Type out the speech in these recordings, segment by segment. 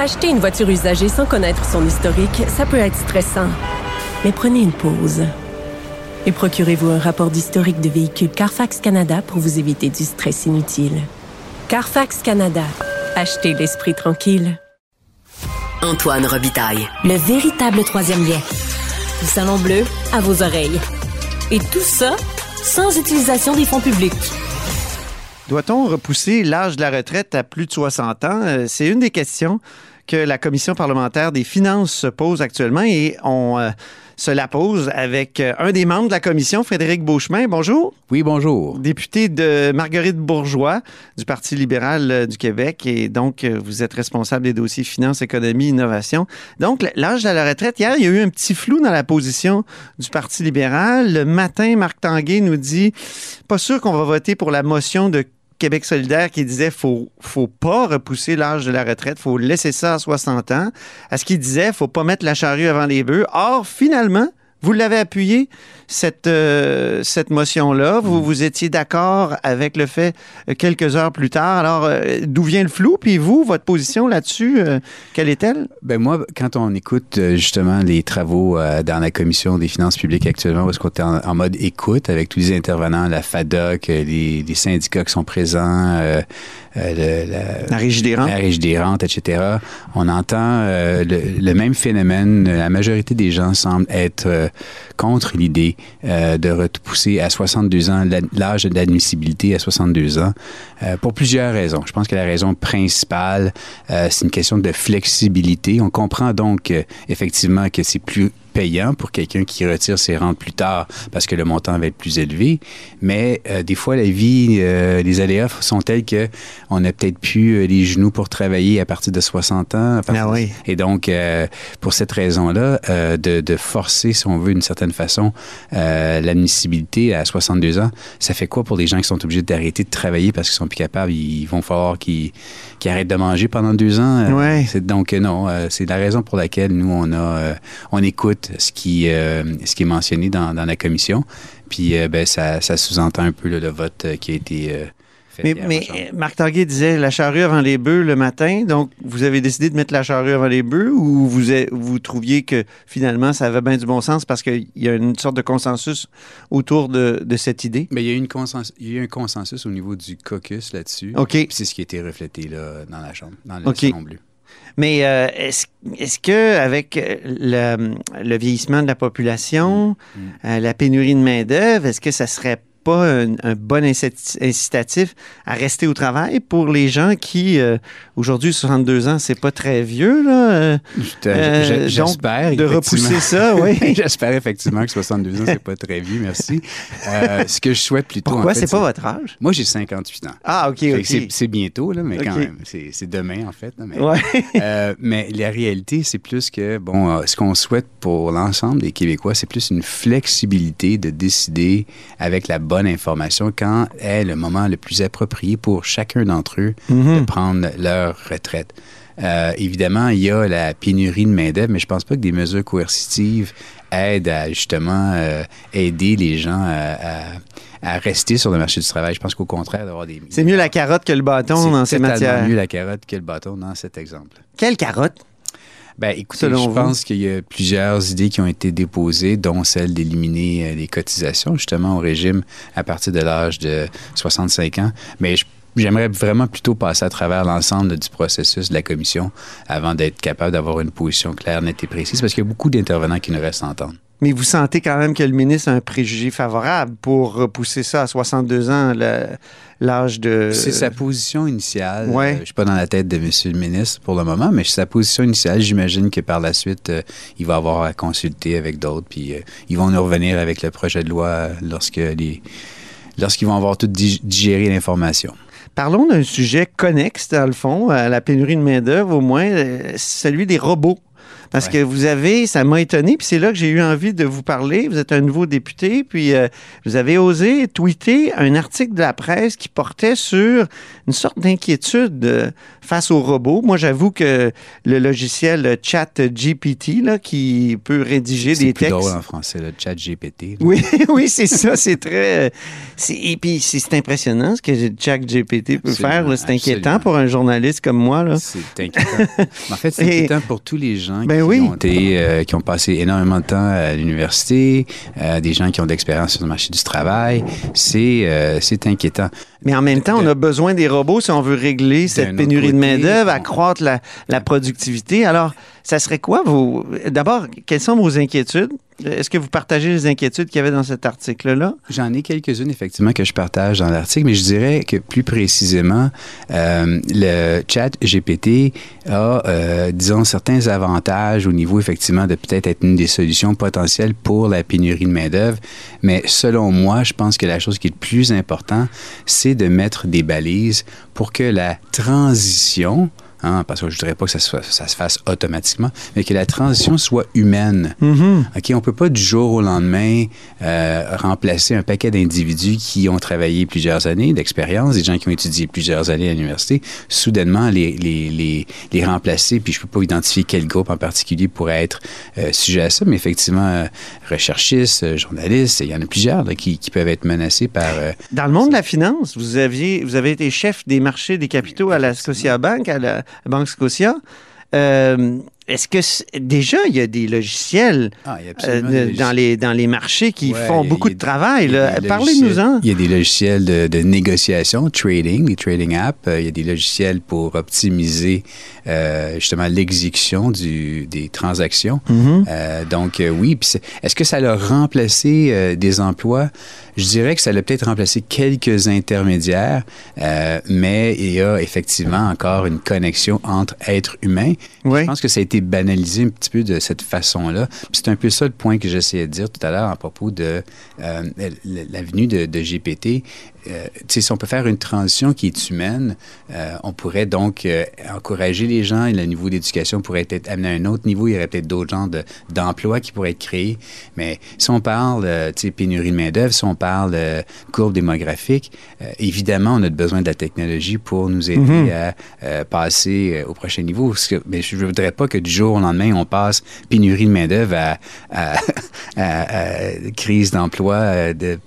Acheter une voiture usagée sans connaître son historique, ça peut être stressant. Mais prenez une pause. Et procurez-vous un rapport d'historique de véhicule Carfax Canada pour vous éviter du stress inutile. Carfax Canada. Achetez l'esprit tranquille. Antoine Robitaille. Le véritable troisième lien. Du Salon Bleu à vos oreilles. Et tout ça sans utilisation des fonds publics. Doit-on repousser l'âge de la retraite à plus de 60 ans? Euh, C'est une des questions que la Commission parlementaire des finances se pose actuellement et on euh, se la pose avec euh, un des membres de la commission, Frédéric Beauchemin. Bonjour. Oui, bonjour. Député de Marguerite Bourgeois du Parti libéral du Québec et donc vous êtes responsable des dossiers finances, économie, innovation. Donc l'âge de la retraite, hier, il y a eu un petit flou dans la position du Parti libéral. Le matin, Marc Tanguay nous dit pas sûr qu'on va voter pour la motion de Québec solidaire qui disait faut faut pas repousser l'âge de la retraite, faut laisser ça à 60 ans. À ce qu'il disait, faut pas mettre la charrue avant les bœufs. Or finalement, vous l'avez appuyé, cette, euh, cette motion-là. Vous, vous étiez d'accord avec le fait euh, quelques heures plus tard. Alors, euh, d'où vient le flou? Puis vous, votre position là-dessus, euh, quelle est-elle? Ben moi, quand on écoute euh, justement les travaux euh, dans la commission des finances publiques actuellement, est-ce qu'on est en, en mode écoute avec tous les intervenants, la FADOC, les, les syndicats qui sont présents, euh, euh, le- la, La Régie des rentes? la Régie des rentes, etc. On entend euh, le, le même phénomène. La majorité des gens semblent être euh, contre l'idée euh, de repousser à 62 ans l'âge d'admissibilité à 62 ans euh, pour plusieurs raisons. Je pense que la raison principale, euh, c'est une question de flexibilité. On comprend donc effectivement que c'est plus payant pour quelqu'un qui retire ses rentes plus tard parce que le montant va être plus élevé. Mais euh, des fois, la vie, euh, les aléas sont tels que on n'a peut-être plus euh, les genoux pour travailler à partir de 60 ans. Ah oui. Et donc, euh, pour cette raison-là, euh, de, de forcer, si on veut, d'une certaine façon, euh, l'admissibilité à 62 ans, ça fait quoi pour les gens qui sont obligés d'arrêter de travailler parce qu'ils sont plus capables? Ils vont falloir qu'ils qu'ils arrêtent de manger pendant deux ans? Ouais. donc, non, euh, c'est la raison pour laquelle nous, on a, euh, on écoute ce qui, euh, ce qui est mentionné dans, dans la commission. Puis, euh, ben, ça, ça sous-entend un peu là, le vote euh, qui a été fait. Mais, mais Marc Tanguay disait la charrue avant les bœufs le matin. Donc, vous avez décidé de mettre la charrue avant les bœufs ou vous, vous trouviez que finalement, ça avait bien du bon sens parce qu'il y a une sorte de consensus autour de, de cette idée? Mais il y a eu une consensus, il y a eu un consensus au niveau du caucus là-dessus. OK. C'est ce qui a été reflété là, dans la chambre, dans le OK. salon bleu. Mais euh, est-ce est-ce que avec euh, le, le vieillissement de la population, Mm. euh, la pénurie de main-d'œuvre, est-ce que ça serait pas un, un bon incitatif à rester au travail pour les gens qui, euh, aujourd'hui, 62 ans, c'est pas très vieux, là? euh, Euh, J'espère. de repousser ça, oui. J'espère effectivement que 62 ans, c'est pas très vieux, merci. Euh, ce que je souhaite plutôt. Pourquoi? en fait, c'est pas votre âge? Moi, j'ai 58 ans. Ah, OK, OK. C'est bientôt, là, mais quand même. C'est demain, en fait. là, mais, Ouais. Mais la réalité, c'est plus que, bon, ce qu'on souhaite pour l'ensemble des Québécois, c'est plus une flexibilité de décider avec la bonne information quand est le moment le plus approprié pour chacun d'entre eux Mhm. de prendre leur retraite. Euh, évidemment, il y a la pénurie de main-d'œuvre, mais je pense pas que des mesures coercitives aident à justement euh, aider les gens à, à- à rester sur le marché du travail. Je pense qu'au contraire, d'avoir des. C'est mieux la carotte que le bâton dans ces matières. mieux la carotte que le bâton dans cet exemple. Quelle carotte? Ben, écoutez, Selon je vous? pense qu'il y a plusieurs idées qui ont été déposées, dont celle d'éliminer euh, les cotisations, justement, au régime à partir de l'âge de 65 ans. Mais je- J'aimerais vraiment plutôt passer à travers l'ensemble du processus de la commission avant d'être capable d'avoir une position claire, nette et précise, parce qu'il y a beaucoup d'intervenants qui nous restent à entendre. Mais vous sentez quand même que le ministre a un préjugé favorable pour repousser ça à 62 ans, l'âge de... C'est sa position initiale. Ouais. Je suis pas dans la tête de M. le ministre pour le moment, mais c'est sa position initiale. J'imagine que par la suite, euh, il va avoir à consulter avec d'autres, puis euh, ils vont nous revenir avec le projet de loi euh, lorsque les lorsqu'ils vont avoir tout dig- digéré l'information. Parlons d'un sujet connexe, dans le fond, à la pénurie de main-d'œuvre, au moins, celui des robots. Parce Ouais. que vous avez, ça m'a étonné, puis c'est là que j'ai eu envie de vous parler. Vous êtes un nouveau député, puis euh, vous avez osé tweeter un article de la presse qui portait sur une sorte d'inquiétude euh, face aux robots. Moi, j'avoue que le logiciel Chat GPT, là, qui peut rédiger C'est des plus textes. drôle en français, le chat GPT. là. Oui, oui, c'est ça, c'est très. c'est- et puis, c'est c'est impressionnant ce que Chat GPT peut faire. C'est inquiétant pour un journaliste comme moi. C'est inquiétant. En fait, c'est Et- inquiétant pour tous les gens Ben qui, oui. ont été, euh, qui ont passé énormément de temps à l'université, euh, des gens qui ont de l'expérience sur le marché du travail. C'est euh, c'est inquiétant. Mais en même temps, on a besoin des robots si on veut régler cette pénurie de main-d'œuvre, accroître la, la productivité. Alors, ça serait quoi vos. D'abord, quelles sont vos inquiétudes? Est-ce que vous partagez les inquiétudes qu'il y avait dans cet article-là? J'en ai quelques-unes, effectivement, que je partage dans l'article, mais je dirais que plus précisément, euh, le chat GPT a, euh, disons, certains avantages au niveau, effectivement, de peut-être être une des solutions potentielles pour la pénurie de main-d'œuvre. Mais selon moi, je pense que la chose qui est le plus important, c'est de mettre des balises pour que la transition, hein, parce que je ne dirais pas que ça se, fasse- ça se fasse automatiquement, mais que la transition soit humaine. OK, on peut pas du jour au lendemain euh, remplacer un paquet d'individus qui ont travaillé plusieurs années d'expérience, des gens qui ont étudié plusieurs années à l'université, soudainement les, les, les, les remplacer, puis je peux pas identifier quel groupe en particulier pourrait être euh, sujet à ça, mais effectivement, euh, recherchistes, journalistes, il y en a plusieurs là, qui, qui peuvent être menacés par... Dans le monde de la finance, vous, aviez, vous avez été chef des marchés des capitaux à la Scotia Bank, à la Banque Scotia. Euh, Est-ce que déjà il y a des logiciels ah, a euh, dans, les, dans les marchés qui Ouais, font beaucoup de travail? Parlez-nous-en. Il y a des logiciels de, de négociation, trading, des trading apps. Euh, Il y a des logiciels pour optimiser euh, justement l'exécution des transactions. Mhm. Euh, donc oui, est-ce que ça a remplacé des emplois? Je dirais que ça a peut-être remplacé quelques intermédiaires, mais il y a effectivement encore une connexion entre êtres humains. Oui. Je pense que ça a été banalisé un petit peu de cette façon-là. C'est un peu ça le point que j'essayais de dire tout à l'heure à propos de euh, l- la venue de, de GPT. Euh, si on peut faire une transition qui est humaine, euh, on pourrait donc euh, encourager les gens et le niveau d'éducation pourrait être amené à un autre niveau. Il y aurait peut-être d'autres genres de- d'emplois qui pourraient être créés. Mais si on parle, tu sais, pénurie de main-d'œuvre, si on parle courbe démographique, évidemment, on a besoin de la technologie pour nous aider Mhm. à passer au prochain niveau. Parce que, mais je ne voudrais pas que du jour au lendemain, on passe pénurie de main-d'œuvre à, à- à- à crise d'emploi, de,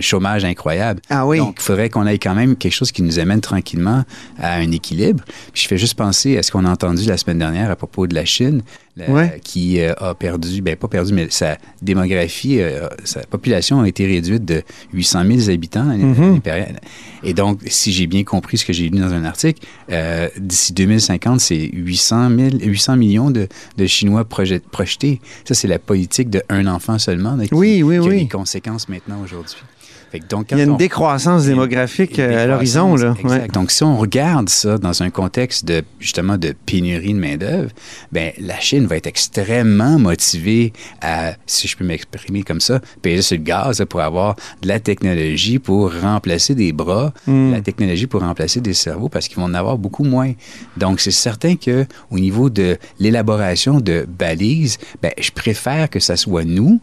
chômage incroyable. Ah oui. Il faudrait qu'on ait quand même quelque chose qui nous amène tranquillement à un équilibre. Je fais juste penser à ce qu'on a entendu la semaine dernière à propos de la Chine, la- Ouais. qui euh, a perdu, ben pas perdu, mais sa démographie, euh, sa population a été réduite de 800 000 habitants à une période. Et donc, si j'ai bien compris ce que j'ai lu dans un article, euh, d'ici 2050, c'est 800, 000, 800 millions de, de Chinois projet- projetés. Ça, c'est la politique de un enfant seulement là, qui, Oui, oui, qui a des conséquences maintenant aujourd'hui. Donc, Il y a une on- décroissance démographique une à l'horizon. Ouais. Donc, si on regarde ça dans un contexte de justement de pénurie de main-d'œuvre, ben la Chine va être extrêmement motivée à, si je peux m'exprimer comme ça, payer sur le gaz pour avoir de la technologie pour remplacer des bras, Hmm. la technologie pour remplacer des cerveaux parce qu'ils vont en avoir beaucoup moins. Donc, c'est certain que au niveau de l'élaboration de balises, ben, je préfère que ça soit nous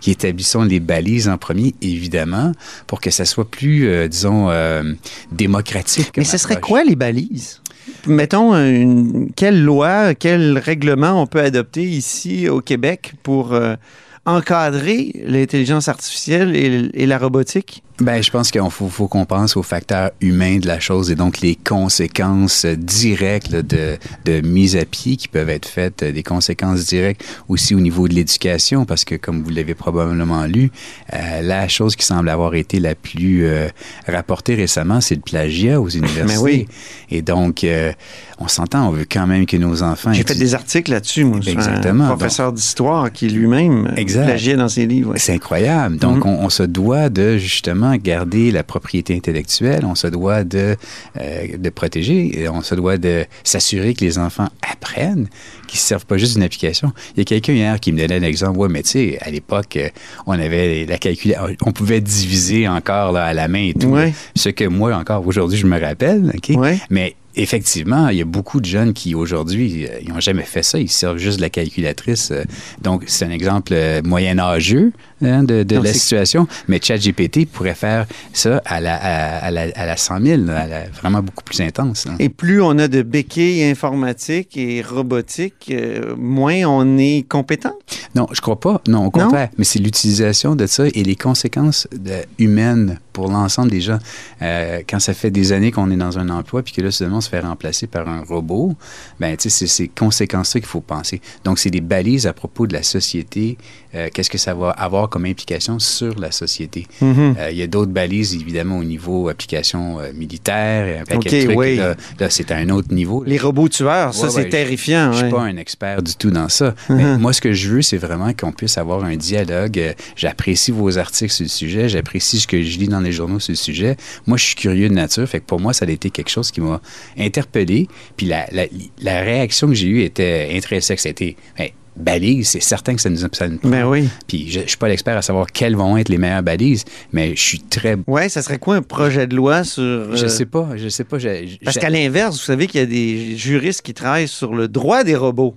qui établissons les balises en premier, évidemment, pour que ça soit plus, euh, disons, euh, démocratique. Mais ce serait quoi les balises? Mettons, quelle loi, quel règlement on peut adopter ici au Québec pour euh, encadrer l'intelligence artificielle et la robotique? Ben, je pense qu'il faut, faut qu'on pense au facteur humain de la chose et donc les conséquences directes là, de, de mise à pied qui peuvent être faites, euh, des conséquences directes aussi au niveau de l'éducation, parce que comme vous l'avez probablement lu, euh, la chose qui semble avoir été la plus euh, rapportée récemment, c'est le plagiat aux universités. Oui. Et donc, euh, on s'entend, on veut quand même que nos enfants... J'ai fait des articles là-dessus, moi. Exactement. Un professeur d'histoire qui lui-même plagiait dans ses livres. ouais. C'est incroyable. Donc, Mhm. on, on se doit de justement garder la propriété intellectuelle, on se doit de, euh, de protéger, et on se doit de s'assurer que les enfants apprennent, qu'ils ne se servent pas juste d'une application. Il y a quelqu'un hier qui me donnait l'exemple, ouais, mais tu sais, à l'époque, euh, on avait la calculation, on pouvait diviser encore là, à la main et tout. Ouais. Ce que moi, encore aujourd'hui, je me rappelle, OK? Ouais. Mais effectivement, il y a beaucoup de jeunes qui aujourd'hui, euh, ils n'ont jamais fait ça. Ils servent juste de la calculatrice. euh, donc, c'est un exemple euh, moyen-âgeux hein, de, de Donc, la situation. Mais ChatGPT pourrait faire ça à la, à, à la, à la 100 000, à la- vraiment beaucoup plus intense. hein. Et plus on a de béquilles informatiques et robotiques, euh, moins on est compétent? Non, je crois pas. Non, au contraire. Mais c'est l'utilisation de ça et les conséquences de- humaines pour l'ensemble des gens. Euh, quand ça fait des années qu'on est dans un emploi puis que là, soudainement, on se fait remplacer par un robot, ben, tu sais, c'est ces conséquences-là qu'il faut penser. Donc, c'est des balises à propos de la société. Euh, Qu'est-ce que ça va avoir comme implication sur la société? Mhm. Euh, il y a d'autres balises, évidemment, au niveau application militaire et un paquet OK, de trucs. oui. Là, là, c'est à un autre niveau. Les robots tueurs, ça, c'est ouais, terrifiant. Je suis ouais. pas un expert du tout dans ça. Mais moi, ce que je veux, c'est vraiment qu'on puisse avoir un dialogue. J'apprécie vos articles sur le sujet. J'apprécie ce que je lis dans les journaux sur le sujet. Moi, je suis curieux de nature. Fait que pour moi, ça a été quelque chose qui m'a interpellé. Puis la, la, la réaction que j'ai eue était intrinsèque. C'était, ben, balise, c'est certain que ça nous, ça nous prend. Ben oui. Puis je, je suis pas l'expert à savoir quelles vont être les meilleures balises, mais je suis très... Ouais, ça serait quoi un projet de loi sur. Je euh, sais pas, je sais pas. je- je- Parce qu'à l'inverse, vous savez qu'il y a des juristes qui travaillent sur le droit des robots.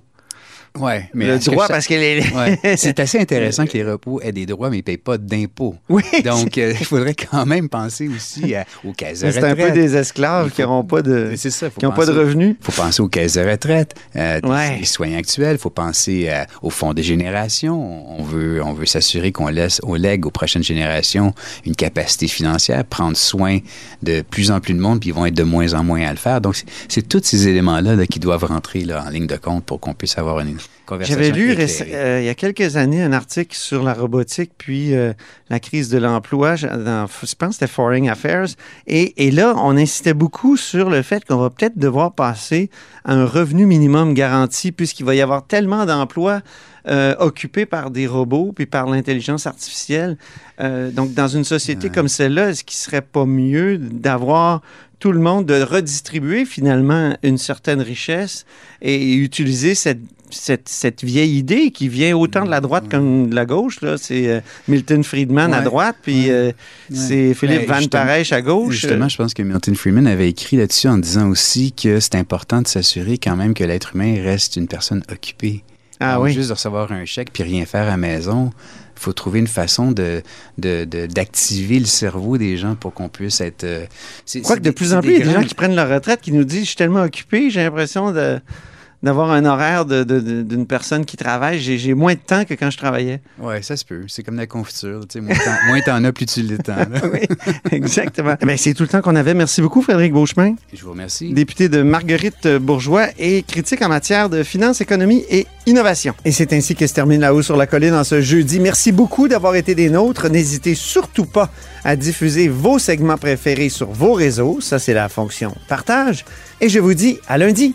Ouais, mais le que droit, ça- parce que les. Ouais. C'est assez intéressant que les repos aient des droits, mais ils ne payent pas d'impôts. Oui. Donc, euh, il faudrait quand même penser aussi à- aux caisses de C'est un peu retraite. des esclaves Il qui n'auront pas de. C'est ça. faut qui n'ont pas de penser- revenus. faut penser aux caisses de retraite, euh, Ouais. soins actuels. Il faut penser euh, au fonds des générations. On veut, on veut s'assurer qu'on laisse, on lègue aux prochaines générations une capacité financière, prendre soin de plus en plus de monde, puis ils vont être de moins en moins à le faire. Donc, c'est- tous ces éléments-là là, qui doivent rentrer là, en ligne de compte pour qu'on puisse avoir une J'avais lu euh, il y a quelques années un article sur la robotique puis euh, la crise de l'emploi je- je pense que c'était Foreign Affairs. Et, et là, on insistait beaucoup sur le fait qu'on va peut-être devoir passer à un revenu minimum garanti puisqu'il va y avoir tellement d'emplois euh, occupés par des robots puis par l'intelligence artificielle. Donc, dans une société Ouais. comme celle-là, est-ce qu'il serait pas mieux d'avoir tout le monde, de redistribuer finalement une certaine richesse et utiliser cette, cette, cette vieille idée qui vient autant de la droite comme de la gauche. Là. C'est euh, Milton Friedman à droite, puis Ouais. euh, c'est Philippe Ben, Van Parijs à gauche. Justement, je pense que Milton Freeman avait écrit là-dessus en disant aussi que c'est important de s'assurer quand même que l'être humain reste une personne occupée. Ah Donc, oui. Juste de recevoir un chèque puis rien faire à la maison, il faut trouver une façon de, d'activer le cerveau des gens pour qu'on puisse être... euh, c'est- Je crois c'est que de plus en plus, il y a des gens qui prennent leur retraite qui nous disent Je suis tellement occupé, j'ai l'impression de d'avoir un horaire de- de- de- d'une personne qui travaille. J'ai, moins de temps que quand je travaillais. Ouais, ça se peut. C'est comme la confiture. tu sais, Moins t'en- as, plus tu le temps. oui, exactement. Ben, c'est tout le temps qu'on avait. Merci beaucoup, Frédéric Beauchemin, Je vous remercie. député de Marguerite Bourgeois et critique en matière de finance, économie et innovation. Et c'est ainsi que se termine La Haut sur la Colline en ce jeudi. Merci beaucoup d'avoir été des nôtres. N'hésitez surtout pas à diffuser vos segments préférés sur vos réseaux. Ça, c'est la fonction partage. Et je vous dis à lundi.